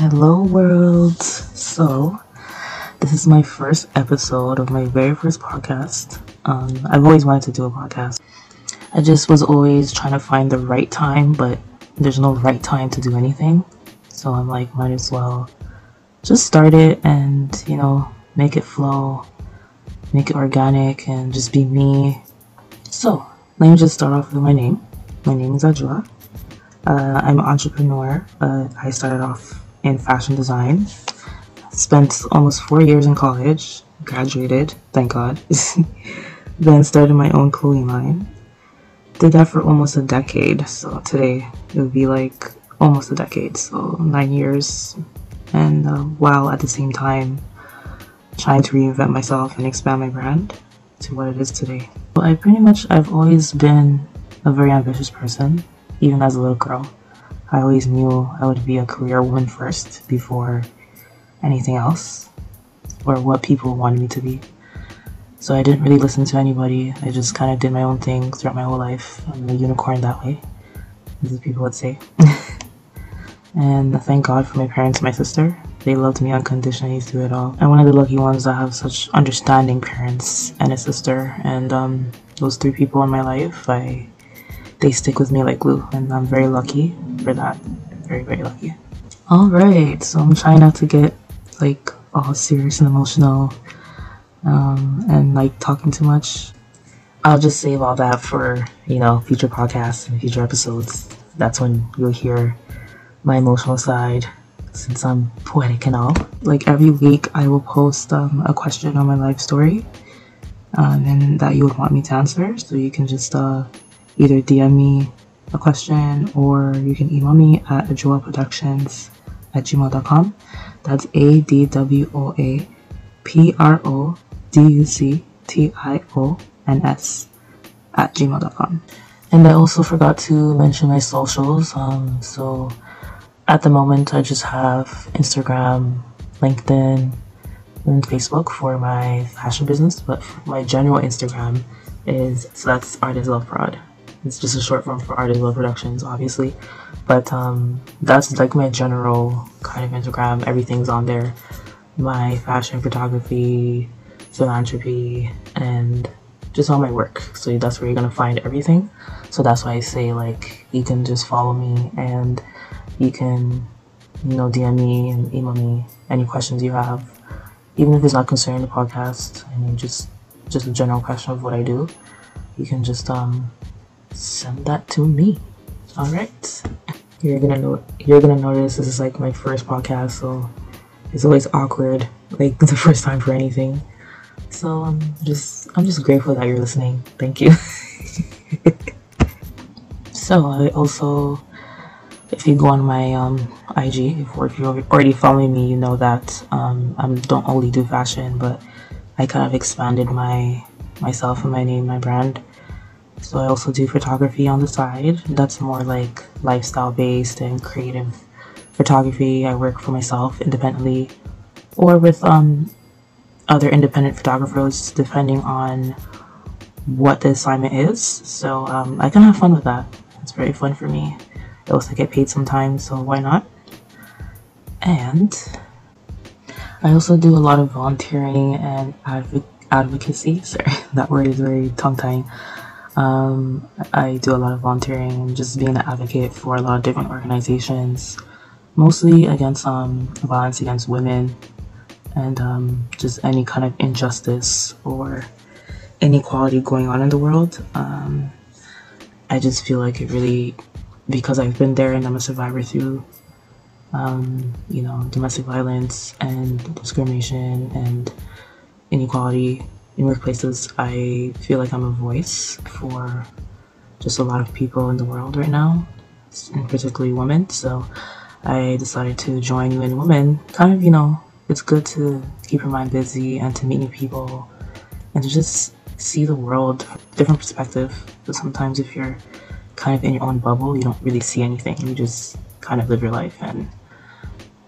Hello, world. So, this is my first episode of my very first podcast. Um, I've always wanted to do a podcast. I just was always trying to find the right time, but there's no right time to do anything. So I'm like, might as well just start it and, you know, make it flow, make it organic, and just be me. So, let me just start off with my name. My name is Adwoa. Uh, I'm an entrepreneur. Uh, I started off in fashion design. Spent almost four years in college, graduated, thank God. then started my own clothing line. Did that for almost a decade. So today it would be like almost a decade, so nine years. And uh, while at the same time trying to reinvent myself and expand my brand to what it is today. I pretty much, I've always been a very ambitious person, even as a little girl. I always knew I would be a career woman first before anything else or what people wanted me to be. So I didn't really listen to anybody. I just kind of did my own thing throughout my whole life. I'm a unicorn that way, as people would say. and thank God for my parents and my sister. They loved me unconditionally through it all. I'm one of the lucky ones that have such understanding parents and a sister. And um, those three people in my life, I they stick with me like glue, and I'm very lucky for that. Very, very lucky. Alright, so I'm trying not to get like all serious and emotional um, and like talking too much. I'll just save all that for, you know, future podcasts and future episodes. That's when you'll hear my emotional side since I'm poetic and all. Like every week, I will post um, a question on my life story um, and that you would want me to answer. So you can just uh, either DM me a question or you can email me at adwoaproductions at gmail.com. That's A D W O A P R O D U C T I O N S at gmail.com. And I also forgot to mention my socials. Um, so at the moment, I just have Instagram, LinkedIn, and Facebook for my fashion business, but my general Instagram is so that's Art Artist Love Prod. It's just a short form for Art Is Love Productions, obviously. But um, that's like my general kind of Instagram. Everything's on there. My fashion photography, philanthropy, and just all my work. So that's where you're gonna find everything. So that's why I say like you can just follow me and you can you know DM me and email me any questions you have, even if it's not concerning the podcast. I mean just just a general question of what I do. You can just um send that to me. All right. You're gonna know. You're gonna notice this is like my first podcast, so it's always awkward, like the first time for anything. So I'm just, I'm just grateful that you're listening. Thank you. so I also, if you go on my um, IG, or if you're already following me, you know that um, I don't only do fashion, but I kind of expanded my myself and my name, my brand so I also do photography on the side. That's more like lifestyle based and creative photography. I work for myself independently or with um, other independent photographers depending on what the assignment is. So um, I can have fun with that. It's very fun for me. I also get paid sometimes, so why not? And I also do a lot of volunteering and adv- advocacy. Sorry, that word is very tongue tying. Um, I do a lot of volunteering, just being an advocate for a lot of different organizations, mostly against um, violence against women and um, just any kind of injustice or inequality going on in the world. Um, I just feel like it really, because I've been there and I'm a survivor through, um, you know, domestic violence and discrimination and inequality in workplaces, I feel like I'm a voice for just a lot of people in the world right now, and particularly women. So I decided to join UN Women. Kind of, you know, it's good to keep your mind busy and to meet new people and to just see the world from a different perspective. But sometimes if you're kind of in your own bubble, you don't really see anything. You just kind of live your life and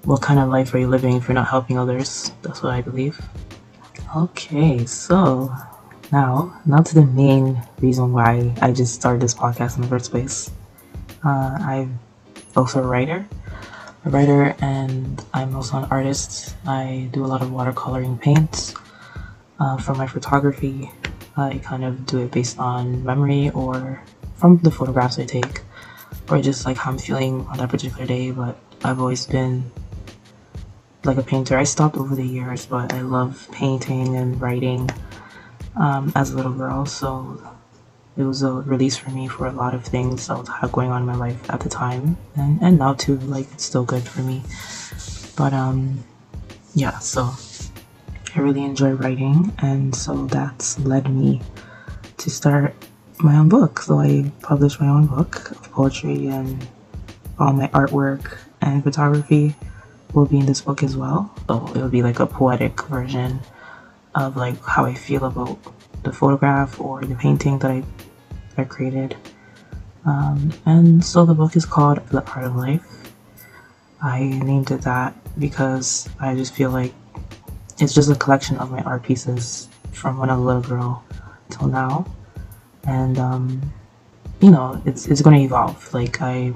what kind of life are you living if you're not helping others? That's what I believe. Okay, so now, now to the main reason why I just started this podcast in the first place. Uh, I'm also a writer. a writer and I'm also an artist. I do a lot of watercoloring paints. Uh, for my photography, I kind of do it based on memory or from the photographs I take, or just like how I'm feeling on that particular day. But I've always been like a painter. I stopped over the years, but I love painting and writing um, as a little girl. So it was a release for me for a lot of things I was going on in my life at the time, and and now too. Like it's still good for me. But um, yeah. So I really enjoy writing, and so that's led me to start my own book. So I published my own book of poetry and all my artwork and photography will be in this book as well. So it will be like a poetic version of like how I feel about the photograph or the painting that I, I created. Um, and so the book is called The Art of Life. I named it that because I just feel like it's just a collection of my art pieces from when I was a little girl till now. And um, you know, it's it's gonna evolve. Like I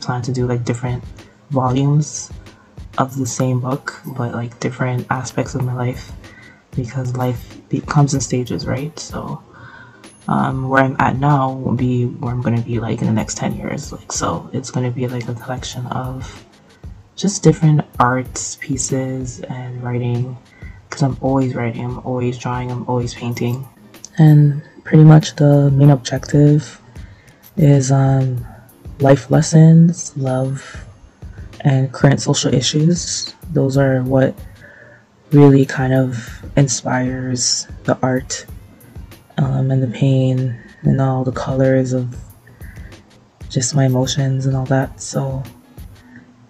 plan to do like different volumes of the same book, but like different aspects of my life because life comes in stages, right? So, um, where I'm at now will be where I'm gonna be like in the next 10 years. Like, so it's gonna be like a collection of just different arts pieces and writing because I'm always writing, I'm always drawing, I'm always painting. And pretty much the main objective is um, life lessons, love, and current social issues. Those are what really kind of inspires the art um, and the pain and all the colors of just my emotions and all that. So,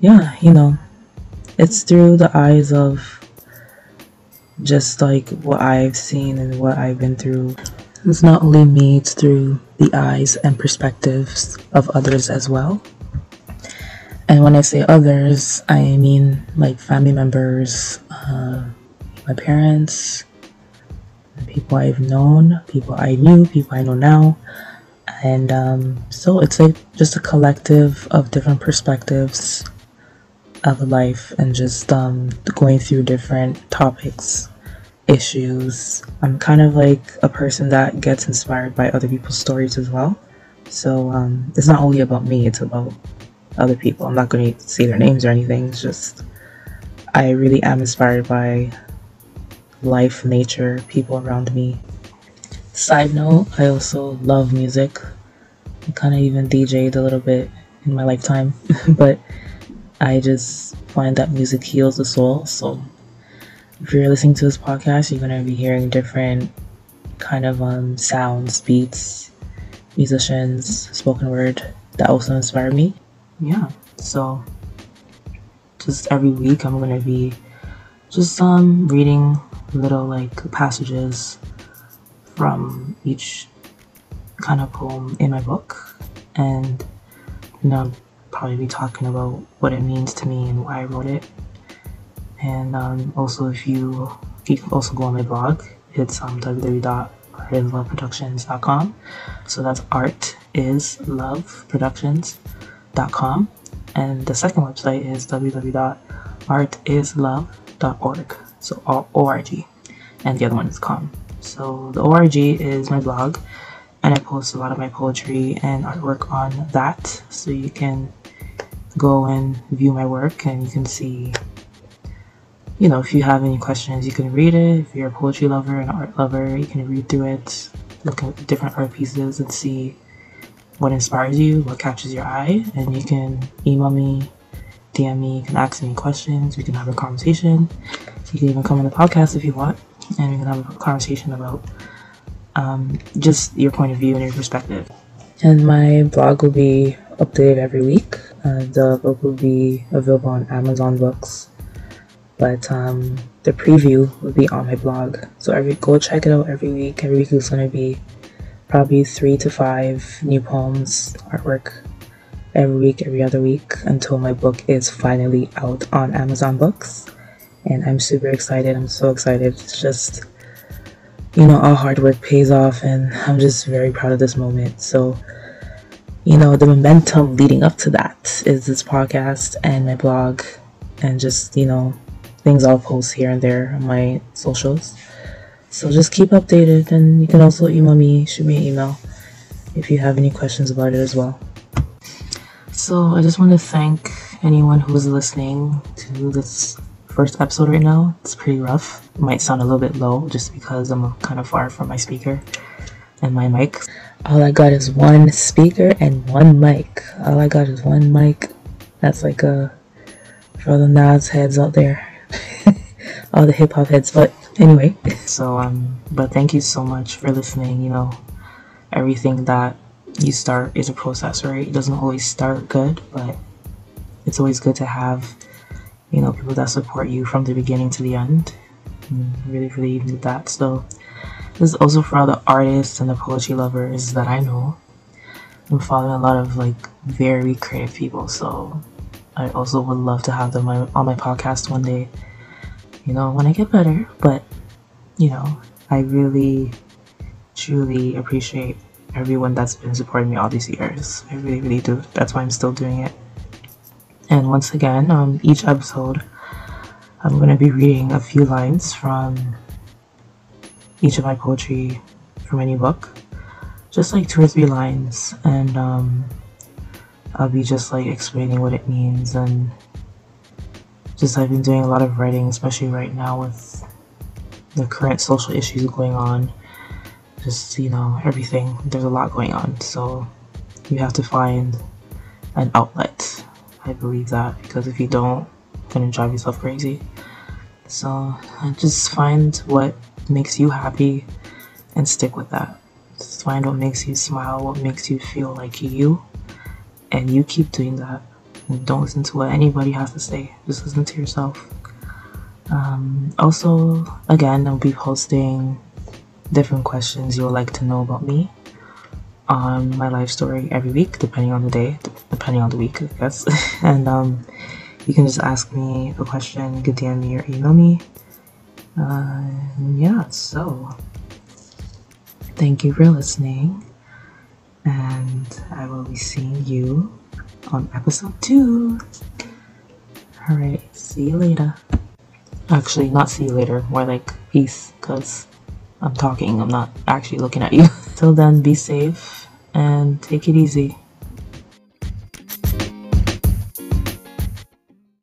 yeah, you know, it's through the eyes of just like what I've seen and what I've been through. It's not only me, it's through the eyes and perspectives of others as well. And when I say others, I mean like family members, uh, my parents, people I've known, people I knew, people I know now. And um, so it's like just a collective of different perspectives of life and just um, going through different topics, issues. I'm kind of like a person that gets inspired by other people's stories as well. So um, it's not only about me, it's about other people. I'm not going to say their names or anything. It's just I really am inspired by life, nature, people around me. Side note, I also love music. I kind of even DJed a little bit in my lifetime, but I just find that music heals the soul. So if you're listening to this podcast, you're gonna be hearing different kind of um, sounds, beats, musicians, spoken word that also inspire me yeah so just every week i'm gonna be just um reading little like passages from each kind of poem in my book. And you know probably be talking about what it means to me and why i wrote it. And um, also if you you can also go on my blog. It's um, www.artisloveproductions.com so that's art is love productions com, and the second website is www.artislove.org. So org, and the other one is com. So the org is my blog, and I post a lot of my poetry and artwork on that. So you can go and view my work, and you can see. You know, if you have any questions, you can read it. If you're a poetry lover and art lover, you can read through it, look at different art pieces, and see what inspires you, what catches your eye, and you can email me, DM me, you can ask me questions, we can have a conversation. You can even come on the podcast if you want, and we can have a conversation about um, just your point of view and your perspective. And my blog will be updated every week. Uh, the book will be available on Amazon Books, but um, the preview will be on my blog. So every go check it out every week. Every week is gonna be probably three to five new poems, artwork every week, every other week until my book is finally out on Amazon Books. And I'm super excited. I'm so excited. It's just, you know, all hard work pays off, and I'm just very proud of this moment. So, you know, the momentum leading up to that is this podcast and my blog and just, you know, things I'll post here and there on my socials. So just keep updated and you can also email me, shoot me an email if you have any questions about it as well. So I just want to thank anyone who is listening to this first episode right now. It's pretty rough. It might sound a little bit low just because I'm kind of far from my speaker and my mic. All I got is one speaker and one mic. All I got is one mic. That's like a for the Nas heads out there. All the hip hop heads, but anyway. So um but thank you so much for listening, you know. Everything that you start is a process, right? It doesn't always start good, but it's always good to have, you know, people that support you from the beginning to the end. And really, really need that. So this is also for all the artists and the poetry lovers that I know. I'm following a lot of like very creative people, so I also would love to have them on my podcast one day. You know, when I get better, but you know, I really truly appreciate everyone that's been supporting me all these years. I really, really do. That's why I'm still doing it. And once again, um, each episode, I'm going to be reading a few lines from each of my poetry from any book. Just like two or three lines. And um, I'll be just like explaining what it means. And just I've been doing a lot of writing, especially right now with the current social issues going on. Just you know everything there's a lot going on so you have to find an outlet i believe that because if you don't you're gonna drive yourself crazy. So uh, just find what makes you happy and stick with that. Just find what makes you smile what makes you feel like you and you keep doing that and don't listen to what anybody has to say just listen to yourself um, also again i'll be posting different questions you would like to know about me on my life story every week, depending on the day, depending on the week, I guess. and um, you can just ask me a question, you can DM me or email me. Uh, yeah, so thank you for listening, and I will be seeing you on episode two. Alright, see you later. Actually, not see you later, more like peace, because I'm talking, I'm not actually looking at you. Till then, be safe and take it easy.